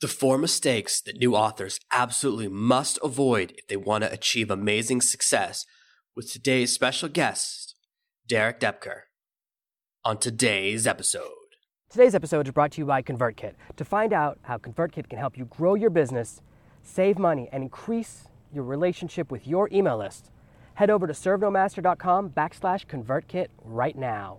The four mistakes that new authors absolutely must avoid if they want to achieve amazing success with today's special guest, Derek Doepker. On today's episode. Today's episode is brought to you by ConvertKit. To find out how ConvertKit can help you grow your business, save money, and increase your relationship with your email list, head over to servenomaster.com backslash ConvertKit right now.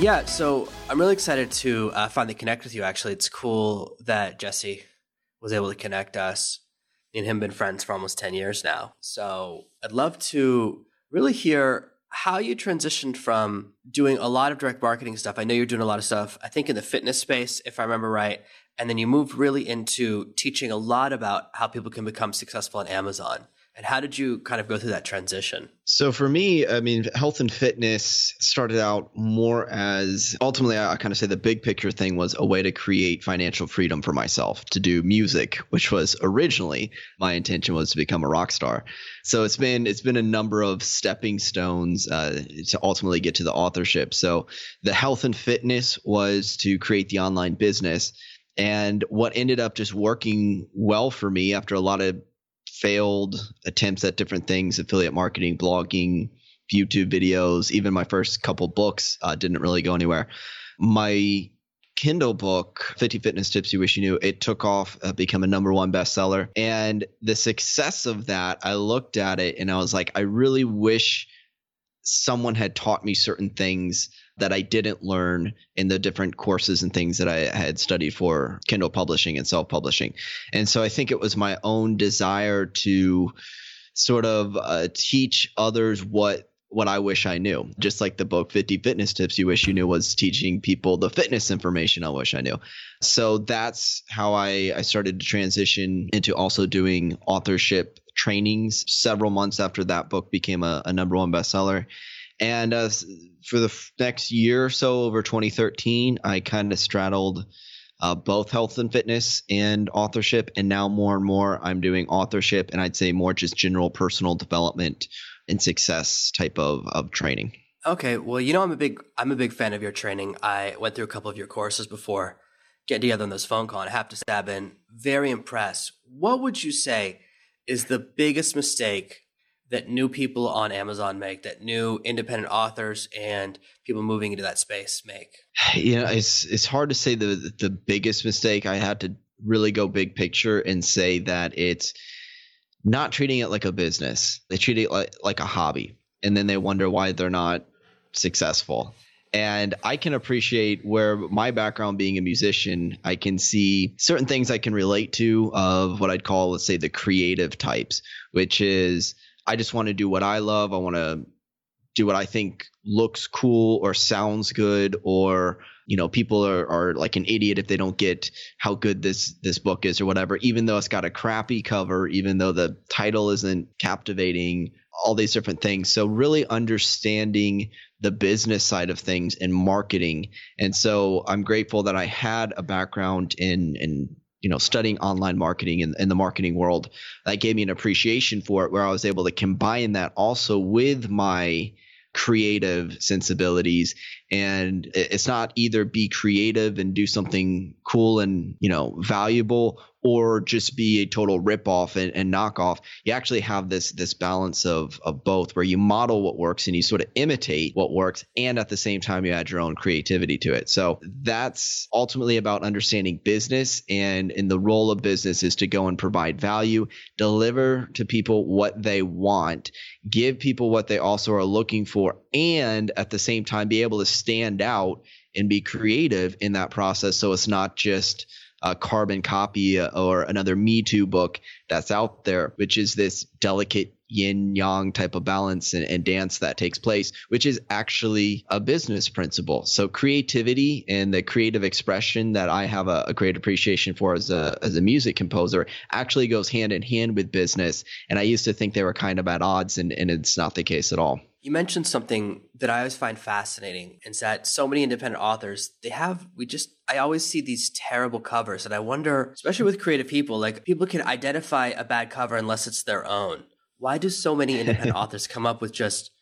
Yeah, so I'm really excited to uh, finally connect with you. Actually, it's cool that Jesse was able to connect us. Me and him been friends for almost 10 years now. So I'd love to really hear how you transitioned from doing a lot of direct marketing stuff. I know you're doing a lot of stuff, I think in the fitness space, if I remember right. And then you moved really into teaching a lot about how people can become successful on Amazon. And how did you kind of go through that transition? So for me, I mean, health and fitness started out more as ultimately, I, kind of say the big picture thing was a way to create financial freedom for myself to do music, which was originally my intention was to become a rock star. So it's been it's been a number of stepping stones uh, to ultimately get to the authorship. So the health and fitness was to create the online business. And what ended up just working well for me after a lot of failed attempts at different things affiliate marketing blogging youtube videos even my first couple books uh, didn't really go anywhere. My kindle book 50 fitness tips you wish you knew it took off uh, become a number one bestseller. And the success of that i looked at it and i was like i really wish someone had taught me certain things that I didn't learn in the different courses and things that I had studied for Kindle publishing and self publishing. And so I think it was my own desire to sort of uh, teach others what what I wish I knew. Just like the book 50 Fitness Tips You Wish You Knew was teaching people the fitness information I wish I knew. So that's how I, I started to transition into also doing authorship trainings several months after that book became a, a number one bestseller. And uh, for the f- next year or so, over 2013, I kind of straddled uh, both health and fitness and authorship. And now more and more, I'm doing authorship and I'd say more just general personal development and success type of, of training. Okay, well, you know, I'm a big I'm a big fan of your training. I went through a couple of your courses before getting together on this phone call. And I have to I've been very impressed. What would you say is the biggest mistake that new people on Amazon make, that new independent authors and people moving into that space make? You know, it's it's hard to say the the biggest mistake. I had to really go big picture and say that it's not treating it like a business. They treat it like like a hobby, and then they wonder why they're not successful. And I can appreciate where my background being a musician, I can see certain things I can relate to of what I'd call, let's say, the creative types, which is I just want to do what I love. I want to do what I think looks cool or sounds good or you know people are, are like an idiot if they don't get how good this this book is or whatever. Even though it's got a crappy cover even though the title isn't captivating all these different things. So really understanding the business side of things and marketing. And so i'm grateful that i had a background in in you know studying online marketing in, in the marketing world that gave me an appreciation for it where i was able to combine that also with my creative sensibilities. And it's not either be creative and do something cool and you know valuable or just be a total ripoff and, and knockoff. You actually have this this balance of of both, where you model what works and you sort of imitate what works, and at the same time you add your own creativity to it. So that's ultimately about understanding business, and in the role of business is to go and provide value, deliver to people what they want, give people what they also are looking for, and at the same time be able to stand out and be creative in that process. So it's not just uh, carbon copy or another Me Too book that's out there, which is this delicate yin yang type of balance and, and, dance that takes place, which is actually a business principle. So creativity and the creative expression that I have a, a, great appreciation for as a as a music composer actually goes hand in hand with business. And I used to think they were kind of at odds, and, and it's not the case at all. You mentioned something that I always find fascinating is that so many independent authors, they have, we just, I always see these terrible covers. And I wonder, especially with creative people, like people can identify a bad cover unless it's their own why do so many independent authors come up with just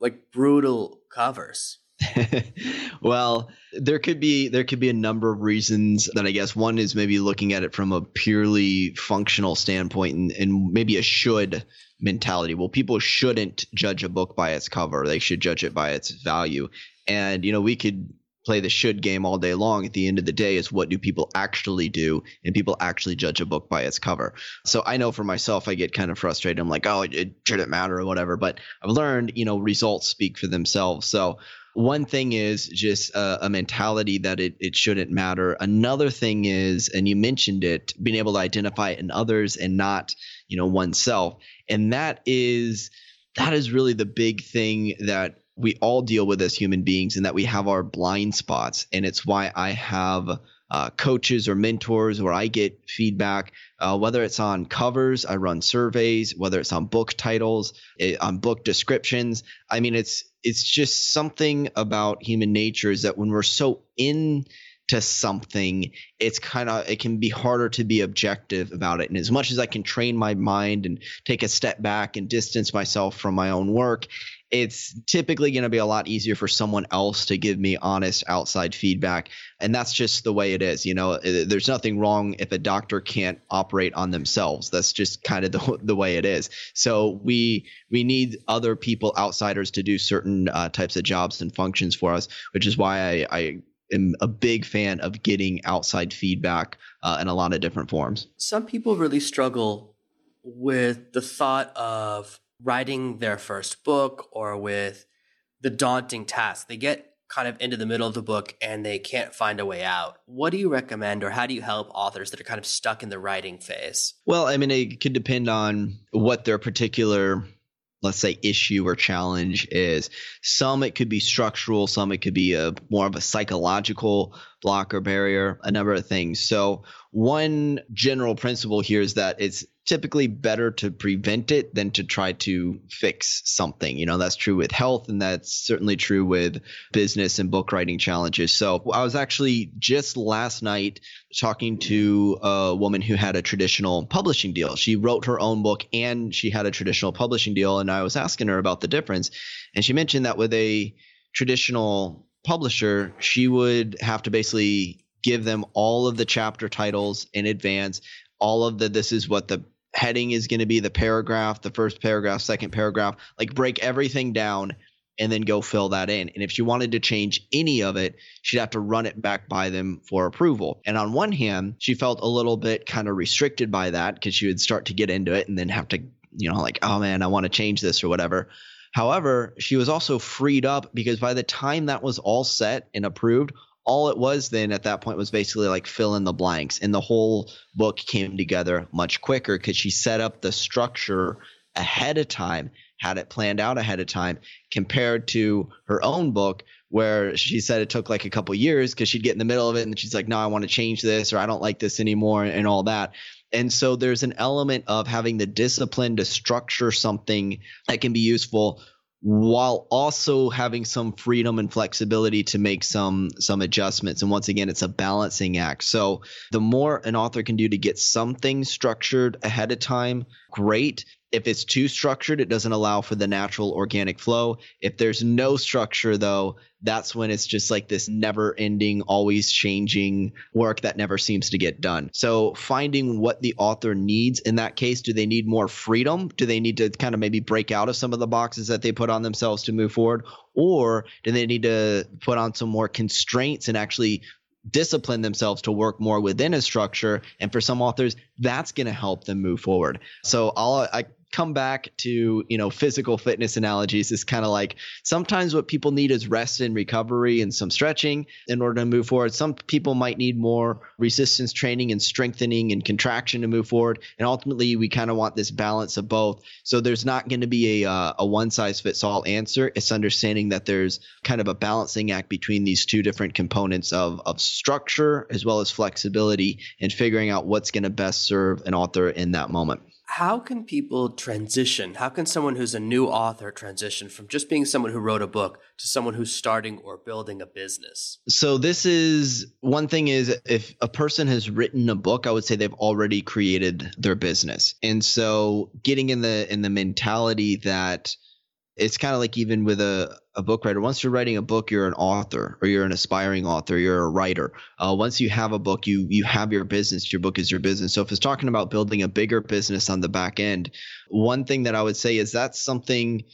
like brutal covers? well, there could be there could be a number of reasons that I guess one is maybe looking at it from a purely functional standpoint and, and maybe a should mentality. Well, people shouldn't judge a book by its cover. They should judge it by its value. And you know, we could play the should game all day long at the end of the day is what do people actually do and people actually judge a book by its cover so i know for myself i get kind of frustrated i'm like oh it, shouldn't matter or whatever but i've learned you know results speak for themselves so one thing is just a, a, mentality that it, it shouldn't matter. Another thing is, and you mentioned it, being able to identify in others and not, you know, oneself. And that is that is really the big thing that we all deal with as human beings and that we have our blind spots. And it's why I have uh, coaches or mentors where I get feedback, uh, whether it's on covers, I run surveys, whether it's on book titles, it, eh, on book descriptions. I mean, it's it's just something about human nature is that when we're so in to something, it's kind of it can be harder to be objective about it. And as much as I can train my mind and take a step back and distance myself from my own work, it's typically going to be a lot easier for someone else to give me honest outside feedback and that's just the way it is you know? There's nothing wrong if a doctor can't operate on themselves. That's just kind of the, the way it is. So we we need other people outsiders to do certain uh, types of jobs and functions for us which is why i, I am a big fan of getting outside feedback uh, in a lot of different forms. Some people really struggle with the thought of writing their first book or with the daunting task. They get kind of into the middle of the book and they can't find a way out. What do you recommend or how do you help authors that are kind of stuck in the writing phase? Well, I mean, it could depend on what their particular let's say issue or challenge is some it could be structural some it could be a more of a psychological block or barrier a number of things so one general principle here is that it's typically better to prevent it than to try to fix something. You know, that's true with health and that's certainly true with business and book writing challenges. So I was actually just last night talking to a woman who had a traditional publishing deal. She wrote her own book and she had a traditional publishing deal. And I was asking her about the difference. And she mentioned that with a traditional publisher, she would have to basically give them all of the chapter titles in advance all of the this is what the heading is going to be the paragraph, the first paragraph, second paragraph, like break everything down and then go fill that in. And if she wanted to change any of it, she'd have to run it back by them for approval. And on one hand, she felt a little bit kind of restricted by that because she would start to get into it and then have to, you know, like, oh man, I want to change this or whatever. However, she was also freed up because by the time that was all set and approved, all it was then at that point was basically like fill in the blanks. And the whole book came together much quicker because she set up the structure ahead of time had it planned out ahead of time compared to her own book where she said it took like a couple years because she'd get in the middle of it and she's like no i want to change this or i don't like this anymore and all that. And so there's an element of having the discipline to structure something that can be useful while also having some freedom and flexibility to make some some adjustments. And once again it's a balancing act. So the more an author can do to get something structured ahead of time great if it's too structured, it doesn't allow for the natural organic flow. If there's no structure, though, that's when it's just like this never ending, always changing work that never seems to get done. So, finding what the author needs in that case, do they need more freedom? Do they need to kind of maybe break out of some of the boxes that they put on themselves to move forward? Or do they need to put on some more constraints and actually discipline themselves to work more within a structure. And for some authors that's going to help them move forward. So I'll, i come back to you know physical fitness analogies is kind of like sometimes what people need is rest and recovery and some stretching in order to move forward. Some people might need more resistance training and strengthening and contraction to move forward and ultimately we kind of want this balance of both. So there's not going to be a, uh, a one size fits all answer. It's understanding that there's kind of a balancing act between these two different components of of structure as well as flexibility and figuring out what's going to best serve an author in that moment how can people transition? How can someone who's a new author transition from just being someone who wrote a book to someone who's starting or building a business? So this is one thing is if a person has written a book, I would say they've already created their business. And so getting in the in the mentality that it's kind of like even with a, a book writer once you're writing a book you're an author or you're an aspiring author you're a writer uh, once you have a book you you have your business your book is your business so if it's talking about building a bigger business on the back end one thing that i would say is that's something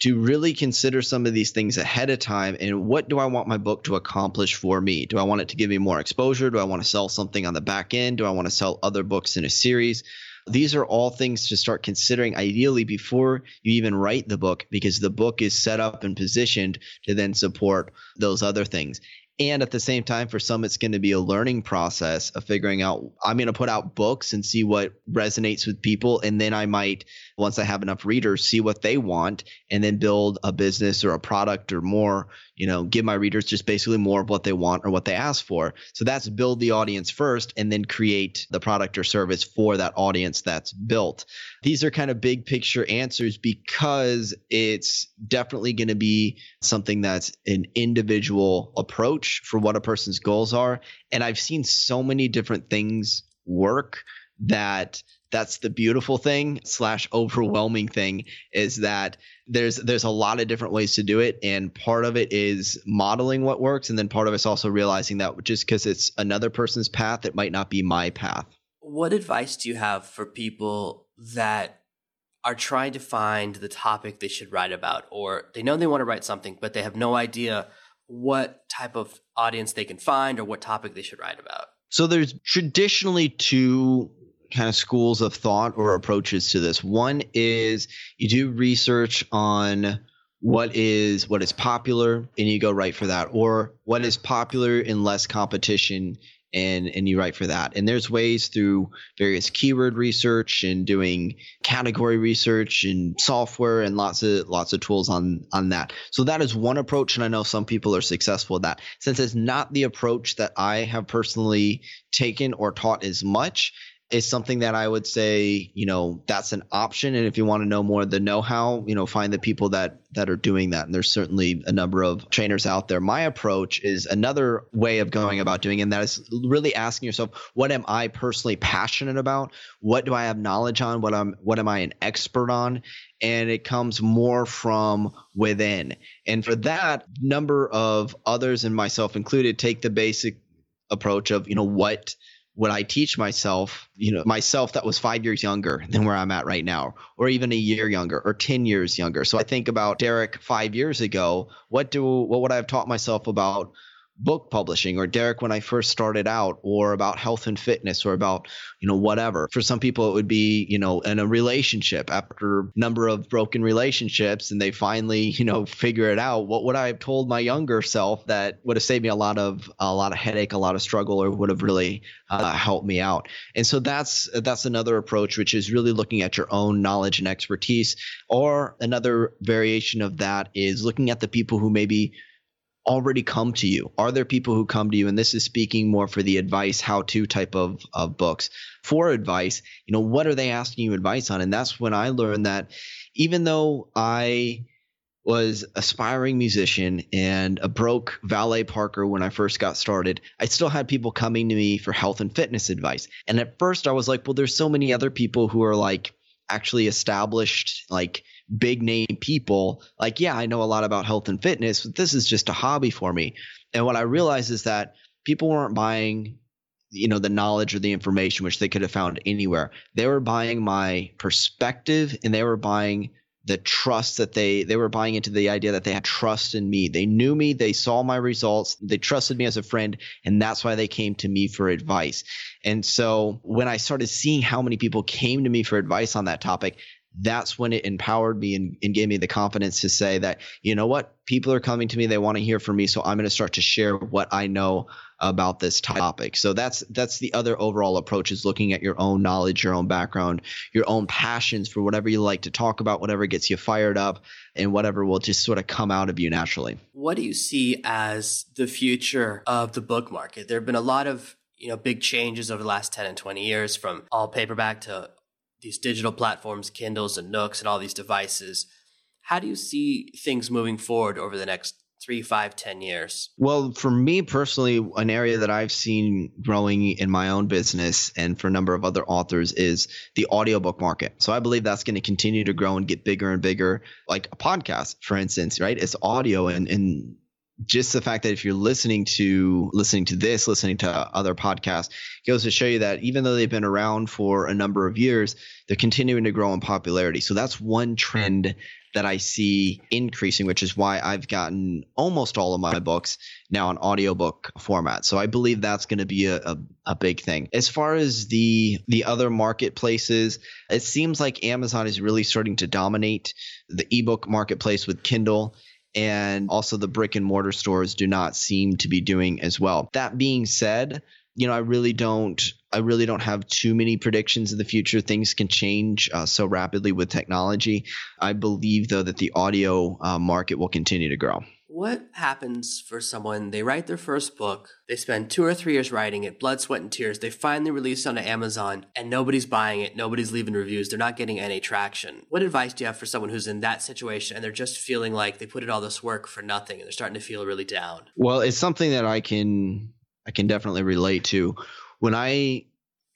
to really consider some of these things ahead of time and what do I want my book to accomplish for me? Do I want it to give me more exposure? Do I want to sell something on the back end? Do I want to sell other books in a series? These are all things to start considering ideally before you even write the book because the book is set up and positioned to then support those other things. And at the same time, for some, it's going to be a learning process of figuring out I'm going to put out books and see what resonates with people. And then I might, once I have enough readers, see what they want and then build a business or a product or more, you know, give my readers just basically more of what they want or what they ask for. So that's build the audience first and then create the product or service for that audience that's built. These are kind of big picture answers because it's definitely going to be something that's an individual approach for what a person's goals are. And I've seen so many different things work that that's the beautiful thing slash overwhelming thing is that there's there's a lot of different ways to do it. And part of it is modeling what works. And then part of it's also realizing that just because it's another person's path it might not be my path. What advice do you have for people that are trying to find the topic they should write about? Or they know they want to write something but they have no idea what type of audience they can find or what topic they should write about? So there's traditionally two kind of schools of thought or approaches to this. One is you do research on what is what is popular and you go right for that or what is popular in less competition and and you write for that. And there's ways through various keyword research and doing category research and software and lots of lots of tools on on that. So that is one approach and i know some people are successful with that. Since it's not the approach that i have personally taken or taught as much is something that I would say, you know, that's an option. And if you want to know more of the know-how, you know, find the people that that are doing that. And there's certainly a number of trainers out there. My approach is another way of going about doing, it, and that is really asking yourself, what am I personally passionate about? What do I have knowledge on? What I'm what am I an expert on? And it comes more from within. And for that, number of others and myself included take the basic approach of, you know, what would I teach myself, you know, myself that was five years younger than where I'm at right now, or even a year younger, or 10 years younger. So I think about Derek five years ago. What do, what would I have taught myself about book publishing or Derek when I first started out or about health and fitness or about, you know, whatever. For some people it would be, you know, in a relationship after number of broken relationships and they finally, you know, figure it out. What would I have told my younger self that would have saved me a lot of a lot of headache, a lot of struggle or would have really uh, helped me out. And so that's that's another approach which is really looking at your own knowledge and expertise or another variation of that is looking at the people who maybe already come to you? Are there people who come to you? And this is speaking more for the advice, how to type of, of books. For advice, you know, what are they asking you advice on? And that's when I learned that even though I was aspiring musician and a broke valet parker when I first got started, I still had people coming to me for health and fitness advice. And at first I was like, well, there's so many other people who are like actually established, like big name people, like, yeah, I know a lot about health and fitness, but this is just a hobby for me. And what I realized is that people weren't buying you know the knowledge or the information which they could have found anywhere. They were buying my perspective and they were buying the trust that they they were buying into the idea that they had trust in me. They knew me they saw my results they trusted me as a friend and that's why they came to me for advice. And so when i started seeing how many people came to me for advice on that topic that's when it empowered me and, and, gave me the confidence to say that, you know what, people are coming to me, they want to hear from me, so I'm going to start to share what I know about this topic. So that's that's the other overall approach is looking at your own knowledge, your own background, your own passions for whatever you like to talk about, whatever gets you fired up, and whatever will just sort of come out of you naturally. What do you see as the future of the book market? There have been a lot of you know big changes over the last 10 and 20 years from all paperback to these digital platforms, Kindles and Nooks and all these devices. How do you see things moving forward over the next three, five, ten years? Well, for me personally, an area that I've seen growing in my own business and for a number of other authors is the audiobook market. So I believe that's going to continue to grow and get bigger and bigger, like a podcast, for instance, right? It's audio and, and just the fact that if you're listening to listening to this, listening to other podcasts, goes to show you that even though they've been around for a number of years, they're continuing to grow in popularity. So that's one trend that I see increasing, which is why I've gotten almost all of my books now in audiobook format. So I believe that's going to be a, a, a, big thing. As far as the the other marketplaces, it seems like Amazon is really starting to dominate the ebook marketplace with Kindle and also the brick and mortar stores do not seem to be doing as well. That being said, you know, I really don't I really don't have too many predictions of the future. Things can change uh, so rapidly with technology. I believe though that the audio uh, market will continue to grow. What happens for someone? They write their first book, they spend two or three years writing it, blood, sweat, and tears. They finally release it onto Amazon, and nobody's buying it, nobody's leaving reviews, they're not getting any traction. What advice do you have for someone who's in that situation and they're just feeling like they put in all this work for nothing and they're starting to feel really down? Well, it's something that I can I can definitely relate to. When I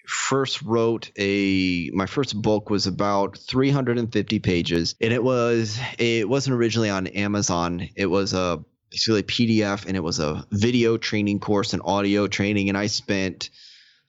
first wrote a my first book was about 350 pages and it was it wasn't originally on Amazon. It was a basically a PDF and it was a video training course and audio training and I spent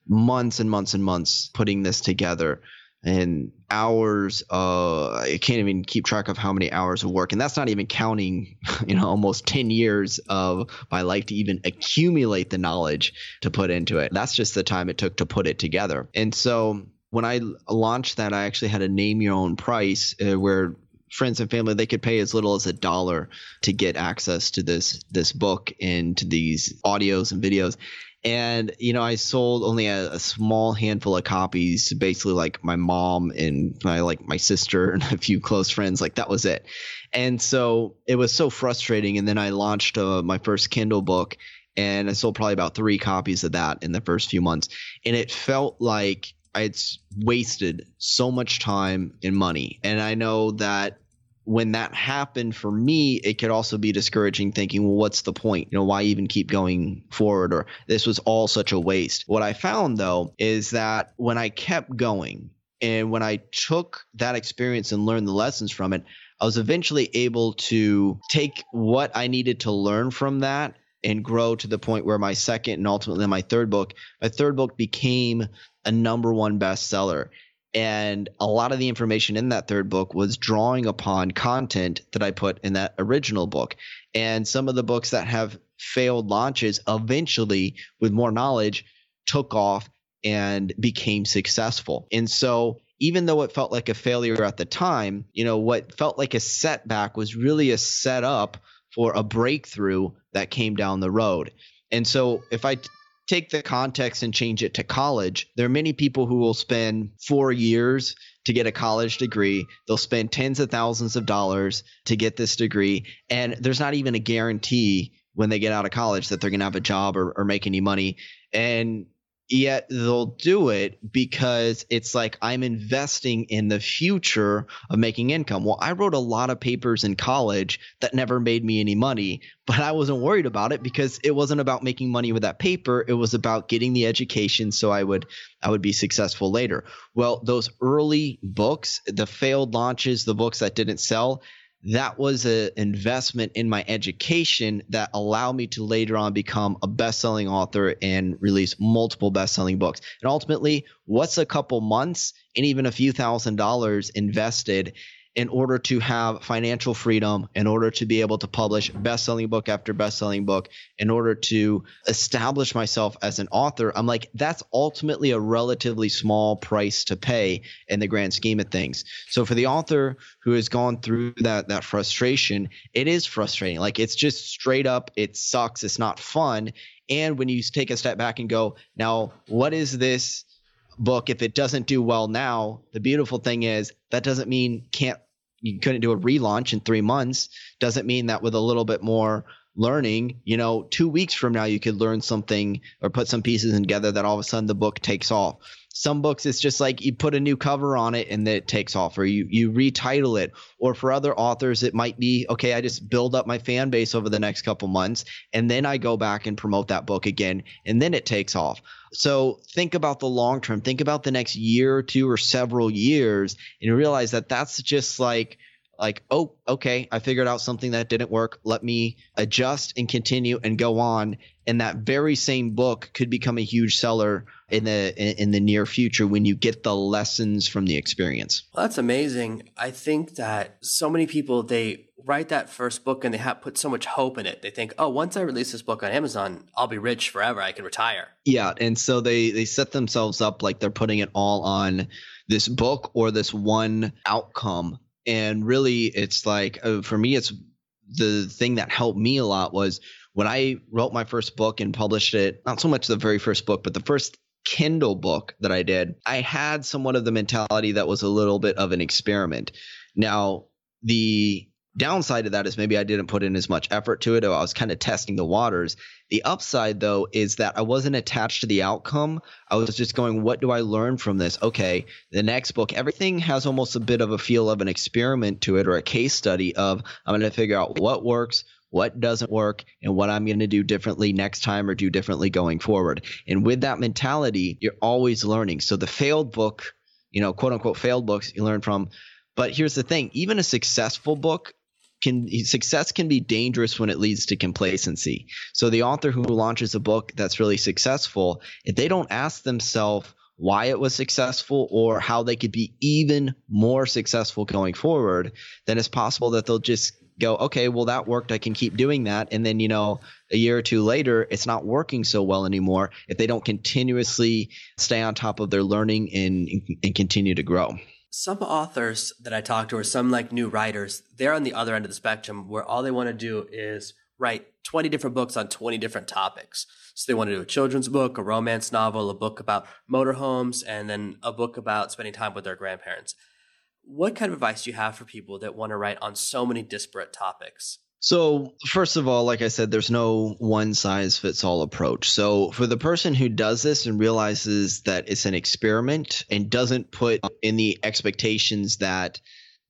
months and months and months putting this together. And hours uh i can't even keep track of how many hours of work and that's not even counting you know almost 10 years of my life to even accumulate the knowledge to put into it. That's just the time it took to put it together. And so when i launched that i actually had a name your own price uh, where friends and family they could pay as little as a dollar to get access to this this book and to these audios and videos and you know i sold only a, a, small handful of copies to basically like my mom and my like my sister and a few close friends. Like that was it. And so it was so frustrating. And then i launched uh, my first kindle book and i sold probably about three copies of that in the first few months. And it felt like i'd wasted so much time and money. And i know that when that happened for me, it could also be discouraging thinking, well, what's the point? You know, why even keep going forward? Or this was all such a waste. What I found though is that when I kept going and when I took that experience and learned the lessons from it, I was eventually able to take what I needed to learn from that and grow to the point where my second and ultimately my third book, my third book became a number one bestseller. And a lot of the information in that third book was drawing upon content that I put in that original book. And some of the books that have failed launches eventually, with more knowledge, took off and became successful. And so, even though it felt like a failure at the time, you know, what felt like a setback was really a setup for a breakthrough that came down the road. And so, if I take the context and change it to college, there are many people who will spend four years to get a college degree. They'll spend tens of thousands of dollars to get this degree. And there's not even a guarantee when they get out of college that they're going to have a job or, or make any money. And yet they'll do it because it's like I'm investing in the future of making income. Well, I wrote a lot of papers in college that never made me any money, but I wasn't worried about it because it wasn't about making money with that paper. It was about getting the education so I would I would be successful later. Well, those early books, the failed launches, the books that didn't sell, that was an investment in my education that allowed me to later on become a best-selling author and release multiple best-selling books. And ultimately, what's a couple months and even a few thousand dollars invested in order to have financial freedom, in order to be able to publish best-selling book after best-selling book, in order to establish myself as an author, I'm like that's ultimately a relatively small price to pay in the grand scheme of things. So for the author who has gone through that that frustration, it is frustrating. Like it's just straight up it sucks, it's not fun. And when you take a step back and go, now what is this book if it doesn't do well now? The beautiful thing is that doesn't mean can't you couldn't do a relaunch in three months. Doesn't mean that with a little bit more learning, you know, two weeks from now you could learn something or put some pieces together that all of a sudden the book takes off. Some books it's just like you put a new cover on it and it takes off, or you you retitle it. Or for other authors, it might be okay. I just build up my fan base over the next couple months, and then I go back and promote that book again, and then it takes off. So think about the long term. Think about the next year or two or several years, and realize that that's just like like oh okay i figured out something that didn't work let me adjust and continue and go on and that very same book could become a huge seller in the in the near future when you get the lessons from the experience. Well, that's amazing. I think that so many people they write that first book and they have put so much hope in it. They think oh once i release this book on amazon i'll be rich forever. I can retire. Yeah and so they they set themselves up like they're putting it all on this book or this one outcome. And really it's like uh, for me it's the thing that helped me a lot was when i wrote my first book and published it not so much the very first book but the first kindle book that i did i had somewhat of the mentality that was a little bit of an experiment now the downside of that is maybe I didn't put in as much effort to it. I was kind of testing the waters. The upside, though, is that I wasn't attached to the outcome. I was just going, what do I learn from this? Okay, the next book, everything has almost a bit of a feel of an experiment to it or a case study of I'm going to figure out what works, what doesn't work, and what I'm going to do differently next time or do differently going forward. And with that mentality, you're always learning. So the failed book, you know, quote unquote failed books, you learn from. But here's the thing even a successful book can success can be dangerous when it leads to complacency. So the author who launches a book that's really successful, if they don't ask themselves why it was successful or how they could be even more successful going forward, then it's possible that they'll just go, okay, well that worked, I can keep doing that, and then you know a year or two later it's not working so well anymore if they don't continuously stay on top of their learning and and continue to grow some authors that I talk to, or some like new writers, they're on the other end of the spectrum where all they want to do is write 20 different books on 20 different topics. So they want to do a children's book, a romance novel, a book about motorhomes, and then a book about spending time with their grandparents. What kind of advice do you have for people that want to write on so many disparate topics? So, first of all, like I said, there's no one size fits all approach. So, for the person who does this and realizes that it's an experiment and doesn't put in the expectations that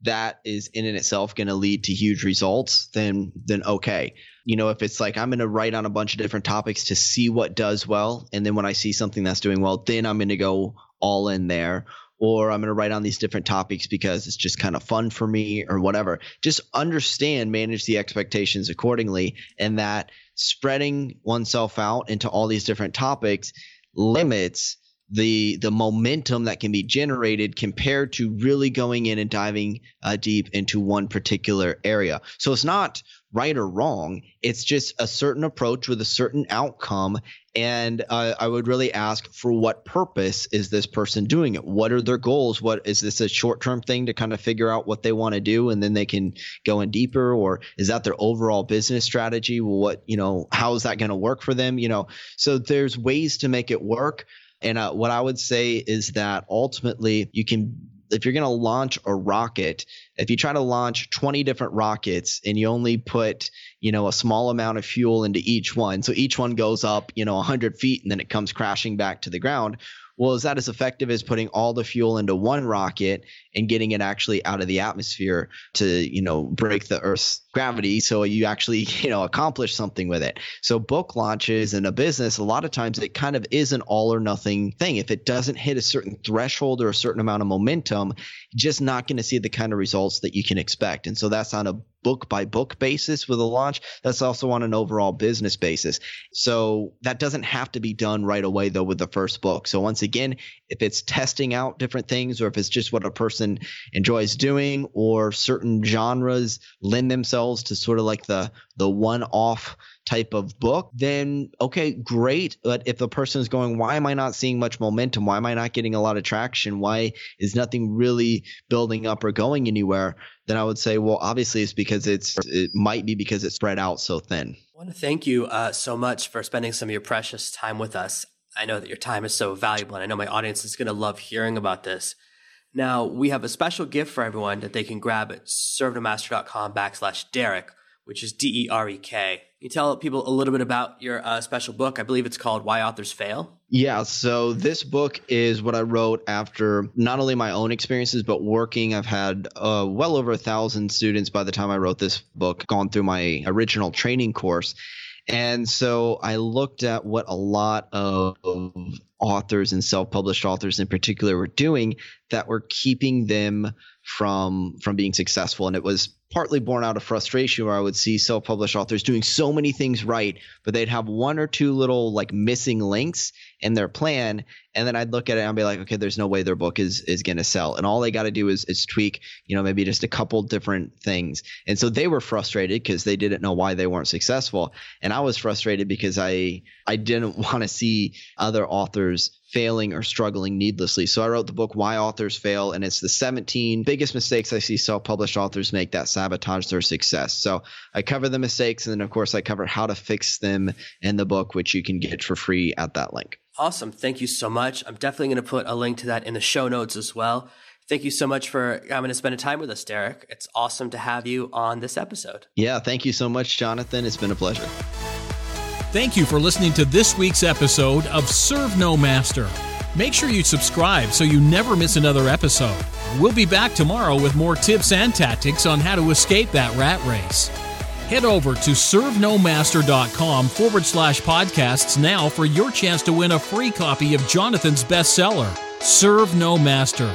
that is in and itself going to lead to huge results, then then okay. You know, if it's like I'm going to write on a bunch of different topics to see what does well, and then when I see something that's doing well, then I'm going to go all in there or I'm going to write on these different topics because it's just kind of fun for me or whatever. Just understand, manage the expectations accordingly, and that spreading oneself out into all these different topics limits the the momentum that can be generated compared to really going in and diving uh, deep into one particular area. So it's not right or wrong. It's just a certain approach with a certain outcome. And uh, I would really ask for what purpose is this person doing it? What are their goals? What is this a short term thing to kind of figure out what they want to do and then they can go in deeper? Or is that their overall business strategy? What, you know, how is that going to work for them? You know, so there's ways to make it work. And uh, what I would say is that ultimately you can if you're going to launch a rocket, if you try to launch 20 different rockets and you only put, you know, a small amount of fuel into each one, so each one goes up, you know, 100 feet and then it comes crashing back to the ground, well, is that as effective as putting all the fuel into one rocket and getting it actually out of the atmosphere to, you know, break the Earth's gravity so you actually, you know, accomplish something with it? So book launches in a business, a lot of times it kind of is an all or nothing thing. If it doesn't hit a certain threshold or a certain amount of momentum, just not going to see the kind of results that you can expect. And so that's on a book by book basis with a launch. That's also on an overall business basis. So that doesn't have to be done right away though with the first book. So once again, if it's testing out different things or if it's just what a person enjoys doing or certain genres lend themselves to sort of like the the one off type of book, then okay, great. But if the person is going, why am I not seeing much momentum? Why am I not getting a lot of traction? Why is nothing really building up or going anywhere? Then I would say, well, obviously it's because it's it might be because it's spread out so thin. I want to thank you uh, so much for spending some of your precious time with us. I know that your time is so valuable, and I know my audience is going to love hearing about this. Now, we have a special gift for everyone that they can grab at servenomaster.com backslash Derek which is D E R E K. You tell people a little bit about your uh, special book. I believe it's called Why Authors Fail. Yeah, so this book is what I wrote after not only my own experiences, but working. I've had uh, well over a thousand students by the time I wrote this book, gone through my original training course. And so I looked at what a lot of authors and self-published authors in particular were doing that were keeping them from from being successful and it was partly born out of frustration where I would see self-published authors doing so many things right, but they'd have one or two little like missing links in their plan, and then I'd look at it and be like, okay, there's no way their book is is to sell, and all they got to do is is tweak, you know, maybe just a couple different things, and so they were frustrated because they didn't know why they weren't successful, and I was frustrated because I I didn't want to see other authors failing or struggling needlessly. So I wrote the book Why Authors Fail, and it's the 17 biggest mistakes I see self-published authors make that sabotage their success. So I cover the mistakes, and then of course I cover how to fix them in the book, which you can get for free at that link. Awesome. Thank you so much. I'm definitely going to put a link to that in the show notes as well. Thank you so much for coming to spend time with us, Derek. It's awesome to have you on this episode. Yeah, thank you so much, Jonathan. It's been a pleasure. Thank you for listening to this week's episode of Serve No Master. Make sure you subscribe so you never miss another episode. We'll be back tomorrow with more tips and tactics on how to escape that rat race. Head over to servenomaster.com forward slash podcasts now for your chance to win a free copy of Jonathan's bestseller, Serve No Master.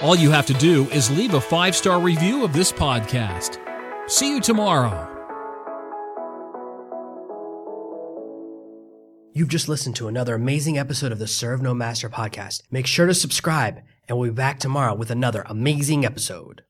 All you have to do is leave a five star review of this podcast. See you tomorrow. You've just listened to another amazing episode of the Serve No Master podcast. Make sure to subscribe, and we'll be back tomorrow with another amazing episode.